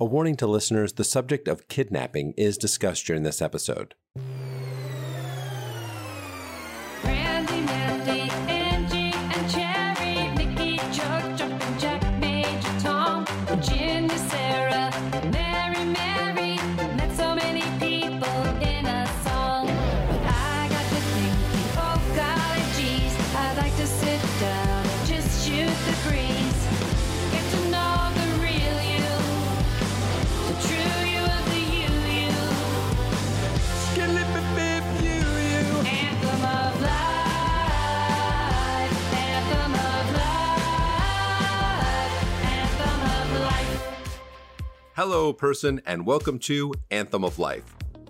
A warning to listeners the subject of kidnapping is discussed during this episode. Hello, person, and welcome to Anthem of Life.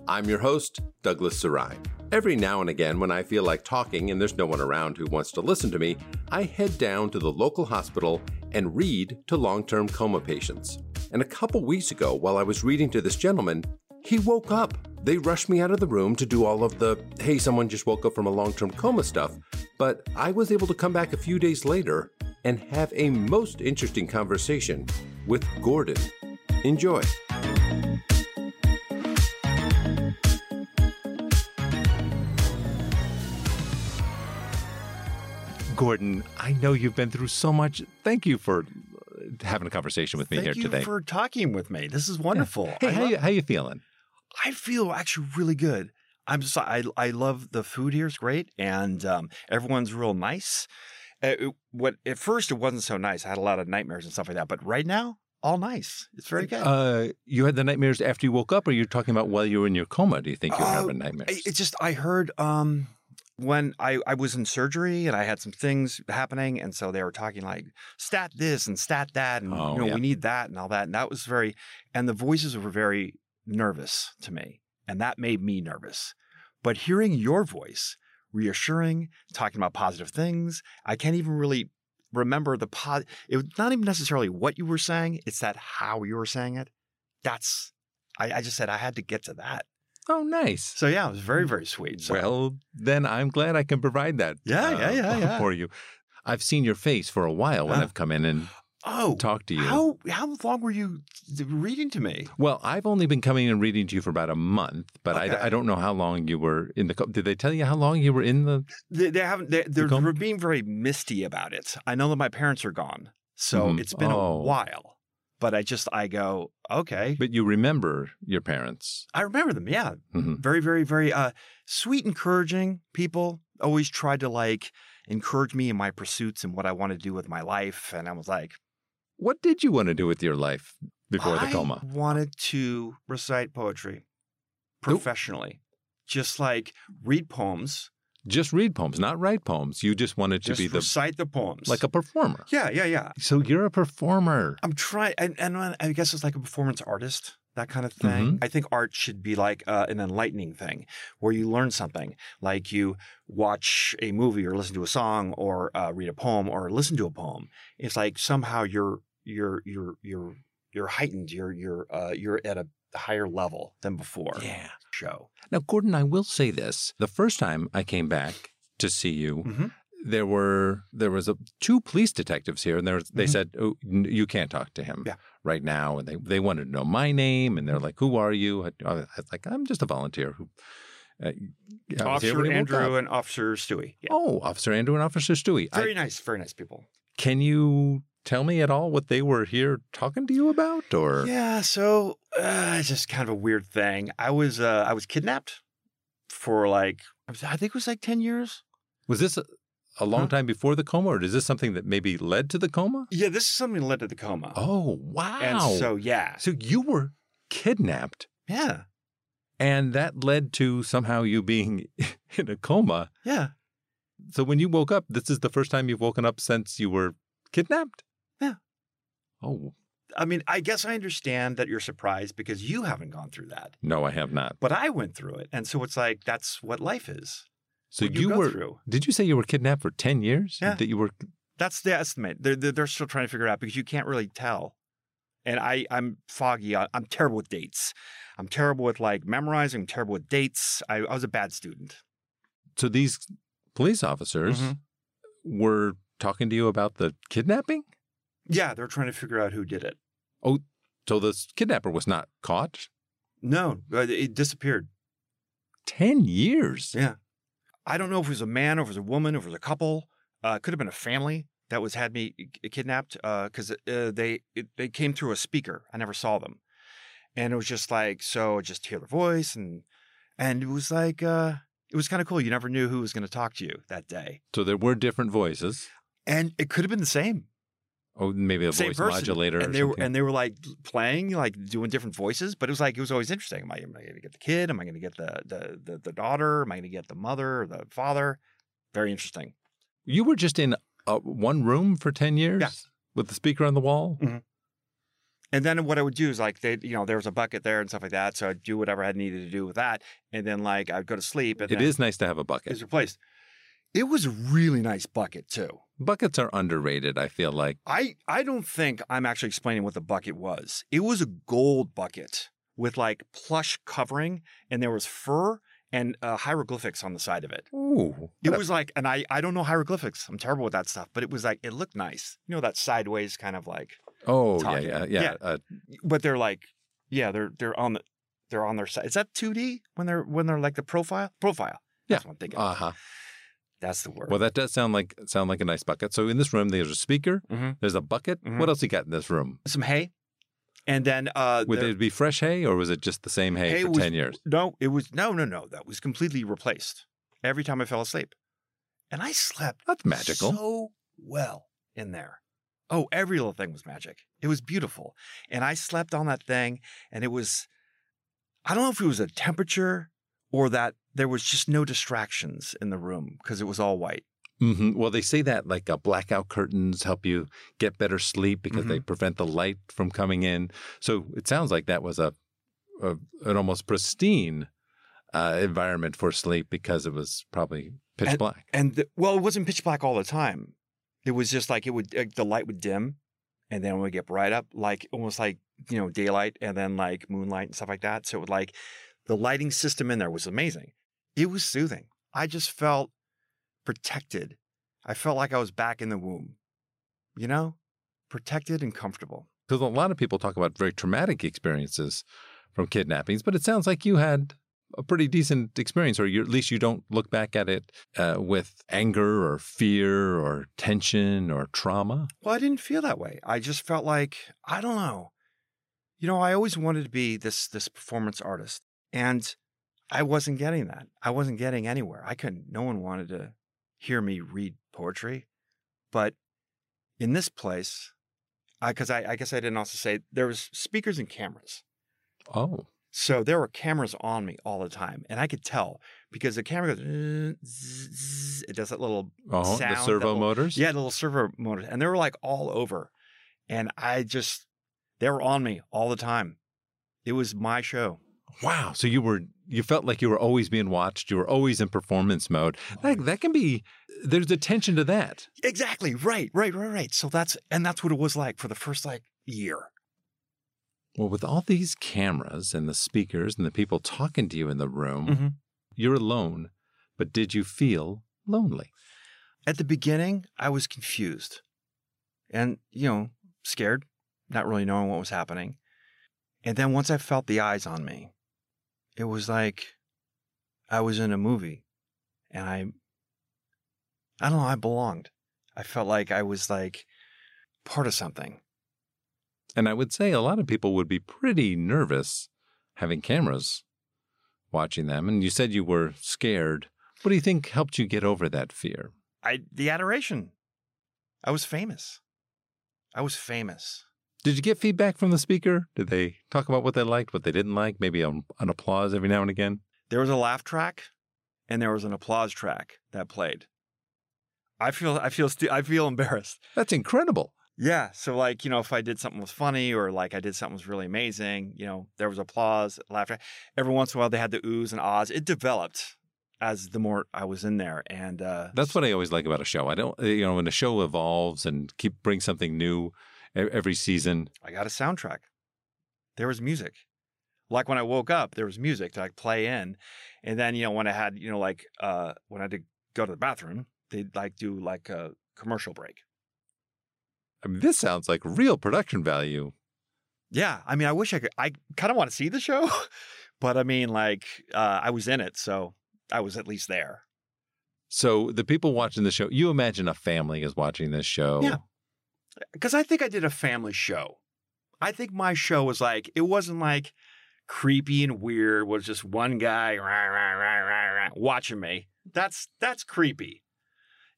I'm your host, Douglas Sarine. Every now and again, when I feel like talking and there's no one around who wants to listen to me, I head down to the local hospital and read to long term coma patients. And a couple weeks ago, while I was reading to this gentleman, he woke up. They rushed me out of the room to do all of the, hey, someone just woke up from a long term coma stuff. But I was able to come back a few days later and have a most interesting conversation with Gordon. Enjoy. Gordon, I know you've been through so much. Thank you for uh, having a conversation with me Thank here you today. for talking with me. This is wonderful. hey, I, how lo- you, how you feeling? I feel actually really good. I'm so, I I love the food here. It's great, and um, everyone's real nice. Uh, it- what at first it wasn't so nice. I had a lot of nightmares and stuff like that, but right now, all nice. It's very good. Uh, you had the nightmares after you woke up, or you're talking about while you were in your coma? Do you think you're Oh, having nightmares? It's just I heard um when I, I was in surgery and I had some things happening, and so they were talking like stat this and stat that, and Oh, you know yeah. we need that and all that, and that was very, and the voices were very nervous to me, and that made me nervous. But hearing your voice, reassuring, talking about positive things, I can't even really remember the pod. It was not even necessarily what you were saying; it's that how you were saying it. That's I, I just said I had to get to that. oh, nice. So yeah, it was very, very sweet. So, Well, then I'm glad I can provide that. uh, Yeah, yeah, yeah, yeah. For you, I've seen your face for a while when. I've come in and oh, talk to you. how how long were you reading to me? Well, I've only been coming and reading to you for about a month, but Okay. I, I don't know how long you were in the. Did they tell you how long you were in the? They, they haven't. They, they're, come- they're being very misty about it. I know that my parents are gone, so Mhm. it's been Oh. a while. But I just I go okay. But you remember your parents. I remember them. Yeah, Mhm. very, very, very uh, sweet, encouraging people. Always tried to like encourage me in my pursuits and what I want to do with my life. And I was like, What did you want to do with your life before the coma? I wanted to recite poetry professionally, just like read poems, Just read poems, not write poems. You just wanted to just be the recite the poems, like a performer. yeah, yeah, yeah. So you're a performer. I'm trying, and, and I guess it's like a performance artist, that kind of thing. I think art should be like uh, an enlightening thing, where you learn something, like you watch a movie or listen to a song or uh, read a poem or listen to a poem. It's like somehow you're you're you're you're you're heightened. You're you're uh, you're at a higher level than before. Yeah. Show. Now, Gordon, I will say this: the first time I came back to see you, Mhm. there were there was a, two police detectives here, and there they Mhm. said, "Oh, n- you can't talk to him Yeah. right now," and they they wanted to know my name, and they're like, "Who are you?" I, I was like, "I'm just a volunteer who." Uh, I Officer when he woke Andrew and Officer Stewie. Yeah. Oh, Officer Andrew and Officer Stewie. I- Very nice, very nice people. can you tell me at all what they were here talking to you about, or Yeah, so uh, it's just kind of a weird thing. I was uh, I was kidnapped for like I think it was like ten years. was this a, a long Huh? time before the coma, or is this something that maybe led to the coma? Yeah, this is something that led to the coma. Oh, wow! and so yeah, So you were kidnapped, yeah, and that led to somehow you being in a coma. yeah, So when you woke up, this is the first time you've woken up since you were kidnapped? Yeah. Oh, I mean, I guess I understand that you're surprised because you haven't gone through that, no, I have not. but I went through it, and so it's like that's what life is. So what you, you were, through. did you say you were kidnapped for 10 years? Yeah. That you were, That's the estimate. They're, they're they're still trying to figure it out because you can't really tell. And I I'm foggy. I- I'm terrible with dates. I'm terrible with like memorizing. I'm terrible with dates. I, I was a bad student. so these police officers Mhm. were talking to you about the kidnapping? Yeah, they're trying to figure out who did it. Oh, so the kidnapper was not caught. No, uh, it disappeared. Ten years. Yeah. I don't know if it was a man or if it was a woman or if it was a couple. Uh, it could have been a family that was had me kidnapped because uh, they it, they came through a speaker. I never saw them, and it was just like so. Just hear their voice and and it was like uh, it was kind of cool. You never knew who was going to talk to you that day, So there were different voices. and it could have been the same Oh, maybe a same voice person. modulator. and they were something. and they were like playing like doing different voices but it was like it was always interesting am i, am I going to get the kid am i going to get the, the the the daughter am i going to get the mother or the father very interesting you were just in uh, one room for ten years. Yeah. With the speaker on the wall. and then what i would do is like they you know there was a bucket there and stuff like that so i'd do whatever i needed to do with that and then like i'd go to sleep and It is nice to have a bucket. was replaced it was a really nice bucket too Buckets are underrated. I feel like. I I don't think I'm actually explaining what the bucket was. It was a gold bucket with like plush covering, and there was fur and uh, hieroglyphics on the side of it. Ooh. It was like, and I I don't know hieroglyphics. I'm terrible with that stuff, but it was like it looked nice. You know that sideways kind of like, Oh yeah, yeah, yeah. Yeah. Uh, but they're like, yeah, they're they're on the they're on their side. Is that 2D when they're when they're like the profile profile? Yeah. That's what I'm thinking. uh-huh. That's the word. Well, that does sound like sound like a nice bucket. So in this room, there's a speaker. Mhm. There's a bucket. Mhm. What else you got in this room? Some hay, and then uh, Would there- it be fresh hay, or was it just the same hay, Hay for was- ten years? No, it was no, no, no. That was completely replaced every time I fell asleep, and I slept That's magical. so well in there. Oh, every little thing was magic. It was beautiful, and I slept on that thing, and it was. I don't know if it was a temperature or that there was just no distractions in the room because it was all white. hmm Well, they say that like uh, blackout curtains help you get better sleep because Mm-hmm. they prevent the light from coming in. So it sounds like that was a, a an almost pristine uh, environment for sleep because it was probably pitch black. And the, well, it wasn't pitch black all the time. It was just like it would like, the light would dim, and then it would get bright up, like almost like you know daylight, and then like moonlight and stuff like that. So it would like the lighting system in there was amazing. It was soothing. I just felt protected. I felt like I was back in the womb, you know, protected and comfortable. Because a lot of people talk about very traumatic experiences from kidnappings, but it sounds like you had a pretty decent experience, or you, at least you don't look back at it uh, with anger or fear or tension or trauma. Well, I didn't feel that way. I just felt like I don't know. You know, I always wanted to be this this performance artist, and I wasn't getting that. I wasn't getting anywhere. I couldn't. No one wanted to hear me read poetry, but in this place, I because I, I guess I didn't also say there was speakers and cameras. Oh, So there were cameras on me all the time, and I could tell because the camera goes. "Uh, zzz, zzz," It does that little oh, sound, the servo little- motors. yeah, the little servo motors, and they were like all over, and I just they were on me all the time. It was my show. Wow. So you were you felt like you were always being watched. You were always in performance mode. That that can be. There's a tension to that. Exactly. Right. Right. Right. Right. So that's and that's what it was like for the first like year. Well, with all these cameras and the speakers and the people talking to you in the room, Mhm. you're alone. But did you feel lonely? At the beginning, I was confused, and you know, scared, not really knowing what was happening. And then once I felt the eyes on me, it was like I was in a movie, and I, I don't know, I belonged. I felt like I was like part of something. And I would say a lot of people would be pretty nervous having cameras watching them. And you said you were scared. What do you think helped you get over that fear? I the adoration. I was famous. I was famous. Did you get feedback from the speaker? Did they talk about what they liked, what they didn't like? Maybe an, an applause every now and again? There was a laugh track, and there was an applause track that played. I feel I feel I feel embarrassed. That's incredible. Yeah. So like you know if I did something was funny or like I did something was really amazing, you know there was applause, laughter. Every once in a while they had the oohs and ahs. It developed as the more I was in there, and uh, That's what I always like about a show. I don't, you know, when a show evolves and keep bring something new every season. I got a soundtrack. There was music. Like when I woke up, there was music to like play in. And then, you know, when I had, you know, like uh when I had to go to the bathroom, they'd like do like a commercial break. I mean, this sounds like real production value. Yeah, I mean, I wish I could. I kind of want to see the show, but I mean, like, uh, I was in it, so I was at least there. So the people watching the show, you imagine a family is watching this show. Yeah. Because I think I did a family show. I think my show was like it wasn't like creepy and weird. Was just one guy rah, rah, rah, watching me. That's that's creepy.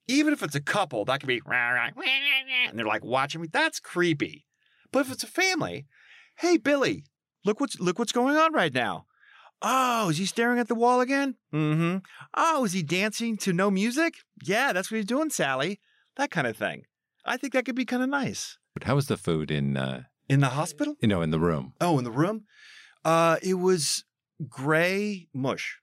Even if it's a couple, that could be and they're like watching me. That's creepy. But if it's a family, hey Billy, look what's look what's going on right now. Oh, is he staring at the wall again? Mm-hmm. Oh, is he dancing to no music? Yeah, that's what he's doing, Sally. That kind of thing. I think that could be kind of nice. But how was the food in, uh, In the hospital? you know, in the room? Oh, in the room? Uh, it was gray mush.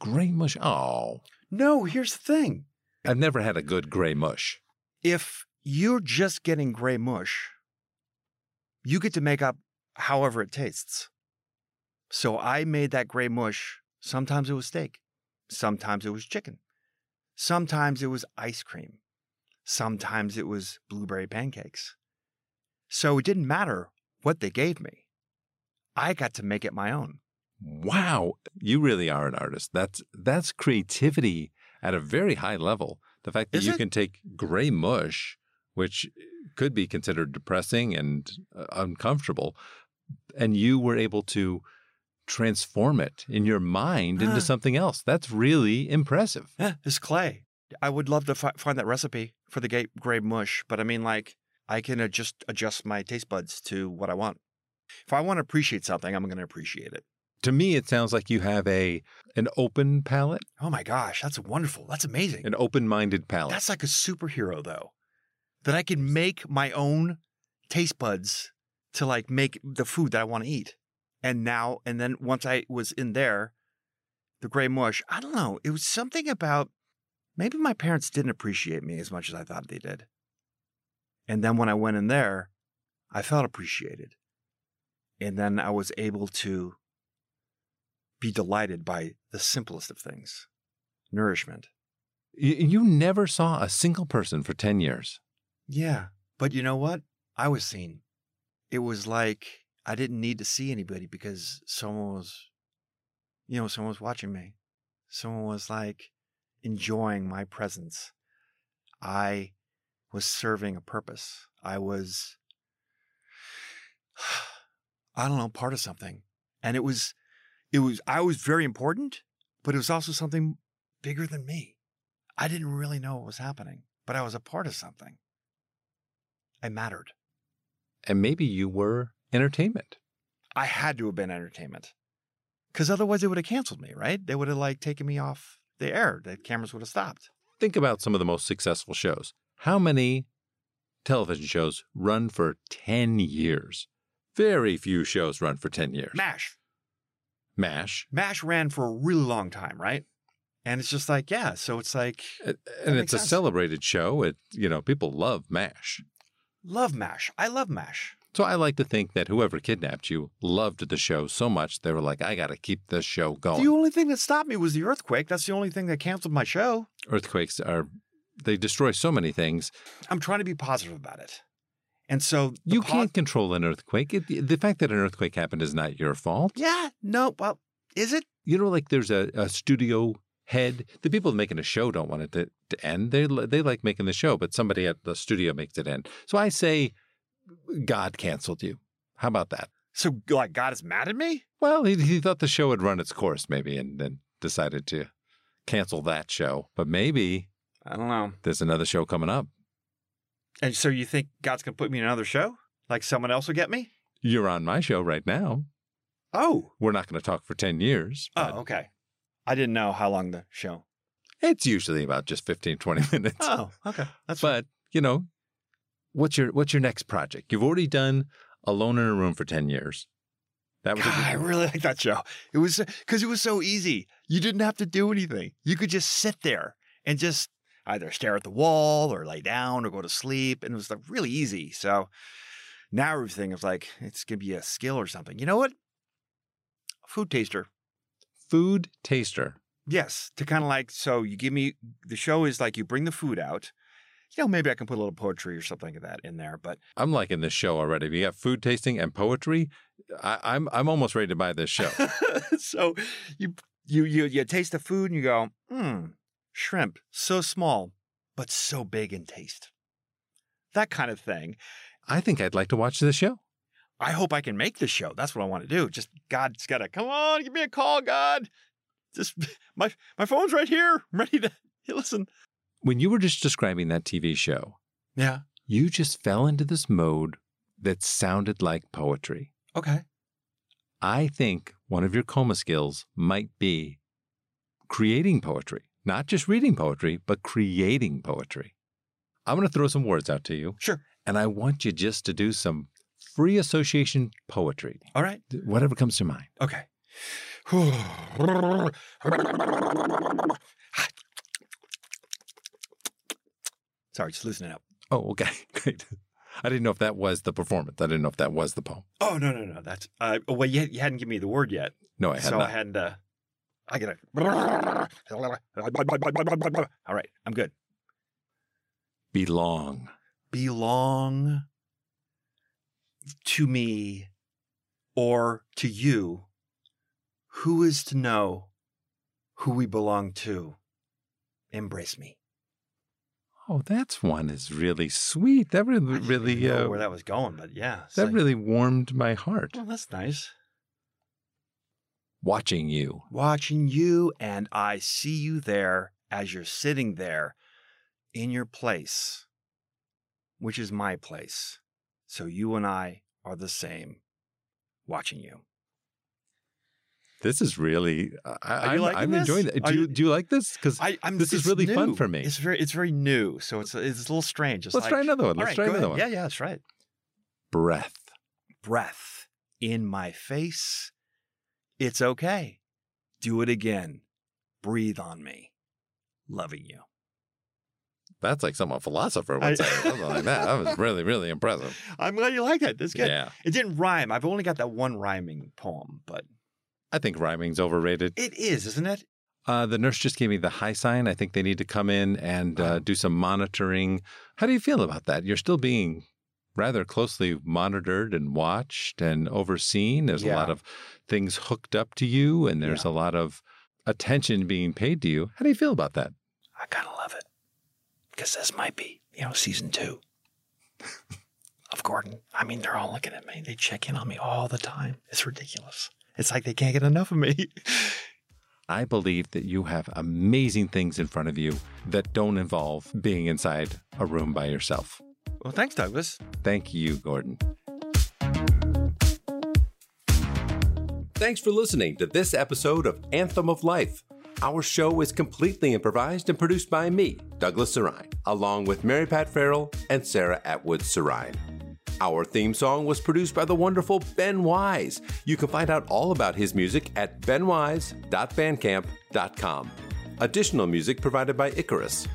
Gray mush. Oh, No, here's the thing. I've never had a good gray mush. If you're just getting gray mush, you get to make up however it tastes. So I made that gray mush. Sometimes it was steak. Sometimes it was chicken. Sometimes it was ice cream. Sometimes it was blueberry pancakes. So it didn't matter what they gave me. I got to make it my own. Wow, you really are an artist. That's that's creativity at a very high level. The fact that Is you it? can take gray mush, which could be considered depressing and uh, uncomfortable, and you were able to transform it in your mind into something else. That's really impressive. Eh, it's clay. I would love to fi- find that recipe for the ga- gray mush, but I mean, like, I can uh, just adjust my taste buds to what I want. If I want to appreciate something, I'm going to appreciate it. To me, it sounds like you have a an open palate, Oh my gosh, that's wonderful. That's amazing. an open-minded palate. That's like a superhero, though, that I can make my own taste buds to like make the food that I want to eat. And now, and then once I was in there, the gray mush, I don't know, it was something about maybe my parents didn't appreciate me as much as I thought they did. And then when I went in there, I felt appreciated. And then I was able to be delighted by the simplest of things nourishment. you, never saw a single person for 10 years. Yeah. But you know what? I was seen. It was like I didn't need to see anybody because someone was, you know, someone was watching me. Someone was like enjoying my presence. I was serving a purpose. I was, I don't know, part of something. And it was, it was, I was very important, but it was also something bigger than me. I didn't really know what was happening, but I was a part of something. I mattered. And maybe you were entertainment. I had to have been entertainment. Because otherwise they would have canceled me, right? They would have like taken me off the air. The cameras would have stopped. Think about some of the most successful shows. How many television shows run for 10 years? Very few shows run for 10 years. MASH. MASH. MASH ran for a really long time, right? And it's just like, yeah. So it's like, And it's a sense. celebrated show. It, you know, people love MASH. love MASH. I love MASH. So I like to think that whoever kidnapped you loved the show so much they were like, I got to keep this show going. The only thing that stopped me was the earthquake. That's the only thing that canceled my show. Earthquakes are, they destroy so many things. I'm trying to be positive about it. And so You can't control an earthquake. It, the fact that an earthquake happened is not your fault. Yeah, no, well, is it? You know, like there's a, a studio head. The people making a show don't want it to, to end. They they like making the show, but somebody at the studio makes it end. So I say, God canceled you. How about that? So like God is mad at me? Well, he, he thought the show had run its course, maybe, and then decided to cancel that show. But maybe I don't know. there's another show coming up. And so you think God's gonna put me in another show? Like someone else will get me? You're on my show right now. Oh. We're not going to talk for 10 years. Oh, okay. I didn't know how long the show. It's usually about just 15, 20 minutes. Oh, okay. That's fine. But you know, what's your what's your next project? You've already done Alone in a Room for ten years. That was God, I really like that show. It was because it was so easy. You didn't have to do anything. You could just sit there and just either stare at the wall or lay down or go to sleep, and it was like really easy. So now everything is like it's gonna be a skill or something. You know what? Food taster. food taster. Yes, to kind of like so you give me the show is like you bring the food out, you know, maybe I can put a little poetry or something like that in there. But I'm liking this show already. We got food tasting and poetry. I, I'm I'm almost ready to buy this show. so you you you you taste the food and you go, hmm, shrimp, so small, but so big in taste. That kind of thing. I think I'd like to watch this show. I hope I can make this show. That's what I want to do. Just God's gotta come on, give me a call, God. Just my my phone's right here. I'm ready to listen. When you were just describing that TV show, Yeah. you just fell into this mode that sounded like poetry. Okay. I think one of your coma skills might be creating poetry, not just reading poetry, but creating poetry. I'm going to throw some words out to you, Sure. and I want you just to do some free association poetry, All right. whatever comes to mind. Okay. Sorry, just loosening up. Oh, okay, great. I didn't know if that was the performance. I didn't know if that was the poem. Oh no no no! That's uh, well, you, you hadn't given me the word yet, No, I had so not. I hadn't. Uh, I gotta. All right, I'm good. Belong. Belong to me or to you. Who is to know who we belong to? Embrace me. Oh, that's one is really sweet. That really, really, uh, where that was going, but yeah, that like- really warmed my heart. Well, that's nice. Watching you. watching you, and I see you there as you're sitting there in your place, which is my place. So you and I are the same, watching you. This is really. I, I'm, liking I'm this? enjoying it. Do you, you- do you like this? Because This is really fun for me. It's very, it's very new, so it's it's a little strange. It's let's like, try another one. Let's right, try another ahead. one. Yeah, yeah, that's right. Breath. Breath in my face. It's okay. Do it again. Breathe on me. Loving you. That's like something a philosopher would say. Something like that. That was really, really impressive. I'm glad you like that. That's good. Yeah. It didn't rhyme. I've only got that one rhyming poem, but I think rhyming's overrated. it is, isn't it? Uh, the nurse just gave me the high sign. I think they need to come in and uh, do some monitoring. How do you feel about that? You're still being rather closely monitored and watched and overseen. There's a lot of things hooked up to you, and there's Yeah. a lot of attention being paid to you. How do you feel about that? I kind of love it because this might be, you know, season two of Gordon. I mean, they're all looking at me. They check in on me all the time. It's ridiculous. It's like they can't get enough of me. I believe that you have amazing things in front of you that don't involve being inside a room by yourself. well, thanks, Douglas. Thank you, Gordon. Thanks for listening to this episode of Anthem of Life. Our show is completely improvised and produced by me, Douglas Sarine, along with Mary Pat Farrell and Sarah Atwood Sarine. Our theme song was produced by the wonderful Ben Wise. You can find out all about his music at benwise.bandcamp.com. Additional music provided by Icarus.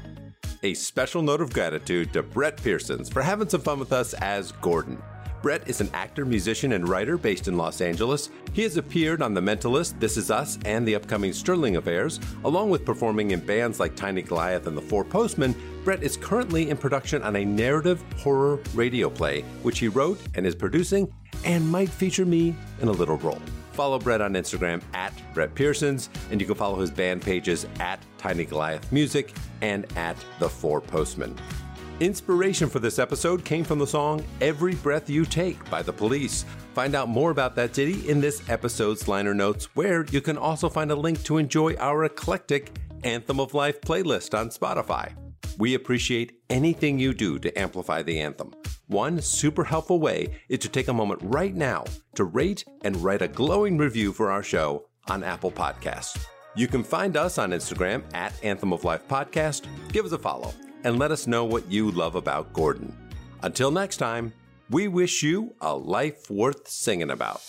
A special note of gratitude to Brett Pearsons for having some fun with us as Gordon. Brett is an actor, musician, and writer based in Los Angeles. He has appeared on The Mentalist, This Is Us, and the upcoming Sterling Affairs, along with performing in bands like Tiny Goliath and The Four Postmen. Brett is currently in production on a narrative horror radio play, which he wrote and is producing, and might feature me in a little role. Follow Brett on Instagram at Brett Pearsons, and you can follow his band pages at Tiny Goliath Music and at The Four Postmen. Inspiration for this episode came from the song Every Breath You Take by the Police. Find out more about that ditty in this episode's liner notes, where you can also find a link to enjoy our eclectic Anthem of Life playlist on Spotify. We appreciate anything you do to amplify the anthem. One super helpful way is to take a moment right now to rate and write a glowing review for our show on Apple Podcasts. You can find us on Instagram at Anthem of Life Podcast. Give us a follow and let us know what you love about Gordon. Until next time, we wish you a life worth singing about.